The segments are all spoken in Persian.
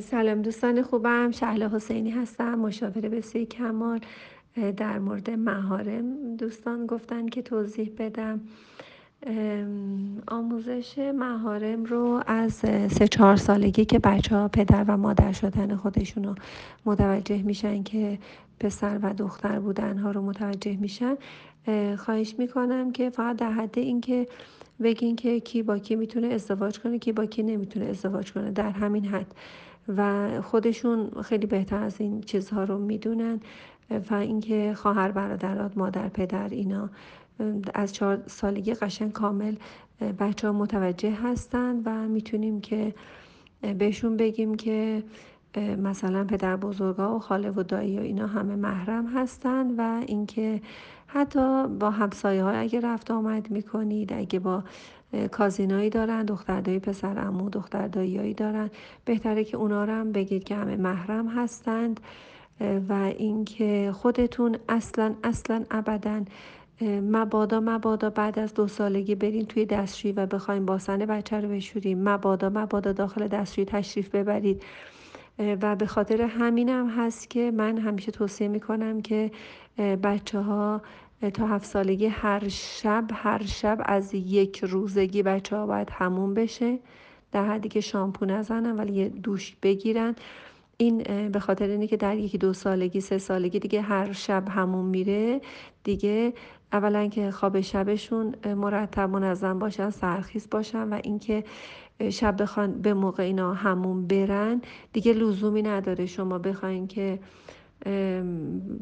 سلام دوستان خوبم. شهله حسینی هستم مشاور بسیاری کمال در مورد مهارم. دوستان گفتن که توضیح بدم. آموزش مهارم رو از سه چهار سالگی که بچه ها پدر و مادر شدن خودشون رو متوجه میشن که پسر و دختر بودن ها رو متوجه میشن. خواهش می‌کنم که فقط در حد اینکه بگین که کی با کی می‌تونه ازدواج کنه کی با کی نمی‌تونه ازدواج کنه در همین حد. و خودشون خیلی بهتر از این چیزها رو می‌دونن. و اینکه خواهر برادرات مادر پدر اینا از چهار سالگی قشن کامل بچه ها متوجه هستند و می‌تونیم که بهشون بگیم که مثلا پدر بزرگا و خاله و دایی و اینا همه محرم هستند و اینکه حتی با همسایه ها اگه رفت آمد می‌کنید اگه با کازینایی دارن دختر دایی پسر امو دختر داییایی دارن بهتره که اونا رو هم بگید که همه محرم هستند و اینکه خودتون اصلا اصلا ابدا مبادا مبادا بعد از دو سالگی برین توی دستشویی و بخوایم باسن بچه رو بشوریم مبادا مبادا داخل دستشویی تشریف ببرید. و به خاطر همینم هست که من همیشه توصیه می‌کنم که بچه ها تا هفت سالگی هر شب هر شب از یک روزگی بچه ها باید همون بشه. در حدی که شامپو نزنن ولی یه دوش بگیرن. این به خاطر اینه که در یکی دو سالگی سه سالگی دیگه هر شب همون میره دیگه اولا که خواب شبشون مرتب منظم باشن سرخیز باشن و اینکه شب بخوان به موقع اینا همون برن دیگه لزومی نداره شما بخواین که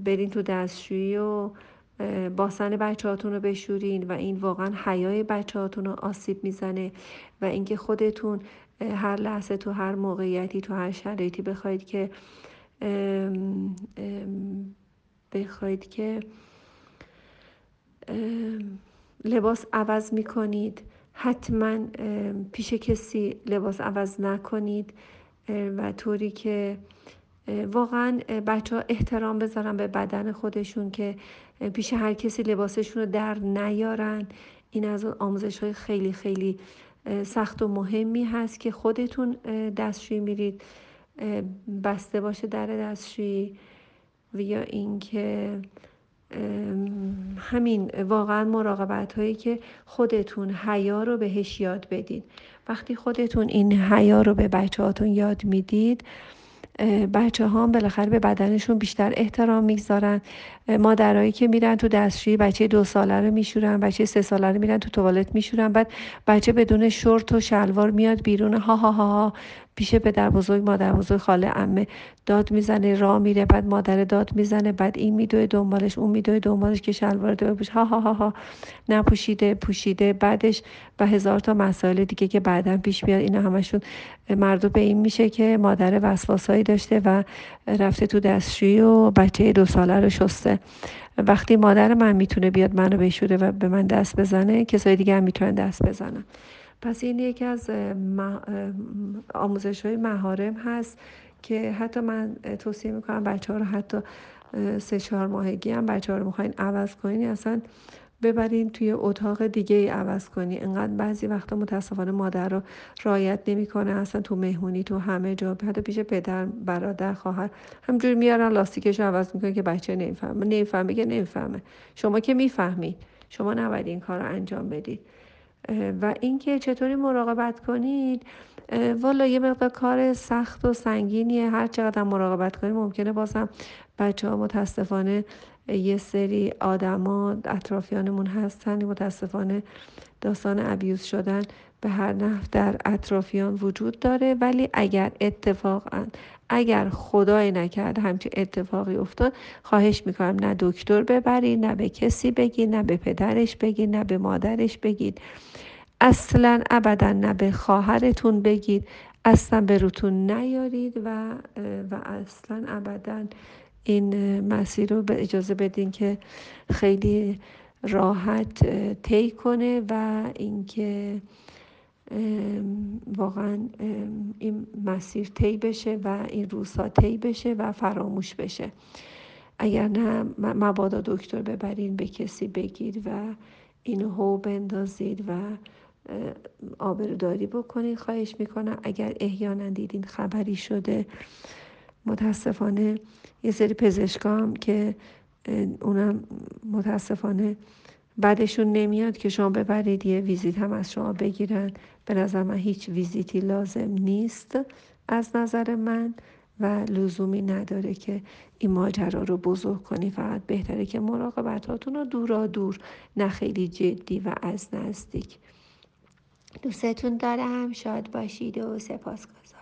برین تو دستشویی و باسن بچه هاتون رو بشورین و این واقعا حیای بچه هاتون رو آسیب می‌زنه و اینکه خودتون هر لحظه تو هر موقعیتی تو هر شرایطی بخواید که بخواید که لباس عوض می‌کنید. حتما پیش کسی لباس عوض نکنید و طوری که واقعا بچه ها احترام بذارن به بدن خودشون که پیش هر کسی لباسشون رو در نیارن. این از آموزش های خیلی خیلی سخت و مهمی هست که خودتون دستشویی میرید. بسته باشه در دستشویی و یا اینکه همین واقعا مراقبت هایی که خودتون حیا رو بهش یاد بدید. وقتی خودتون این حیا رو به بچه هاتون یاد می‌دید بچه ها بالاخره به بدنشون بیشتر احترام می‌گذارن. مادرایی که میرن تو دستشویی بچه دو ساله رو میشورن بچه سه ساله رو میرن تو توالت میشورن. بعد بچه بدون شورت و شلوار میاد بیرون. ها ها ها, ها. پیش پدر بزرگ مادر بزرگ خاله امه داد می‌زنه راه میره بعد مادر داد می‌زنه بعد این میدوه دنبالش اون میدوه دنبالش که شلوار دو بپوش ها ها ها ها. نپوشیده پوشیده بعدش و هزار تا مسائل دیگه که بعدا پیش میاد اینا همشون مردم به این میشه که مادر وسواسایی داشته و رفته تو دستشویی و بچه دو ساله رو شسته. وقتی مادر من می‌تونه بیاد منو بشوره و به من دست بزنه کسای دیگه هم می‌تونن دست بزنن. پس این یکی از آموزش های مهارم هست که حتی من توصیه می‌کنم بچه ها رو حتی سه چهار ماهگی هم بچه ها رو می‌خواین عوض کنین اصلا ببرین توی اتاق دیگه ای عوض کنی انقدر بعضی وقتا متاسفانه مادر رو رایت نمی‌کنه اصلا تو مهمونی تو همه جا حتی پیش پدر برادر خواهر همجوری میارن لاستیکش رو عوض می‌کنه که بچه نمی‌فهمه. نمی‌فهمه که نمی‌فهمه. شما که می‌فهمید. شما نباید این کار رو انجام بدید. و اینکه چطوری مراقبت کنید والا یه مقدار کار سخت و سنگینیه. هر چقدر مراقبت کنید ممکنه بازم بچه ها متاسفانه یه سری آدما اطرافیانمون هستن متاسفانه داستان ابیوز شدن به هر نحو در اطرافیان وجود داره. ولی اگر اتفاقا اگر خدای نکرد همچین اتفاقی افتاد خواهش می‌کنم نه دکتر ببرید نه به کسی بگید نه به پدرش بگید نه به مادرش بگید اصلا ابدا نه به خواهرتون بگید اصلا به روتون نیارید و و اصلا ابدا این مسیر رو به اجازه بدین که خیلی راحت طی کنه و اینکه واقعا این مسیر طی بشه و این روزها طی بشه و فراموش بشه. اگر نه مبادا دکتر ببرین به کسی بگید و اینو هو بندازید و آبروداری بکنید. خواهش می‌کنم اگر احیانا دیدین خبری شده متاسفانه یه سری پزشکام که اونم متاسفانه بعدشون نمیاد که شما ببرید یه ویزیت هم از شما بگیرن. به نظر من هیچ ویزیتی لازم نیست از نظر من و لزومی نداره که این ماجرا رو بزرگ کنی. فقط بهتره که مراقبتاتون رو دورا دور نه خیلی جدی و از نزدیک. دوستتون دارم. شاد باشید و سپاسگزارم.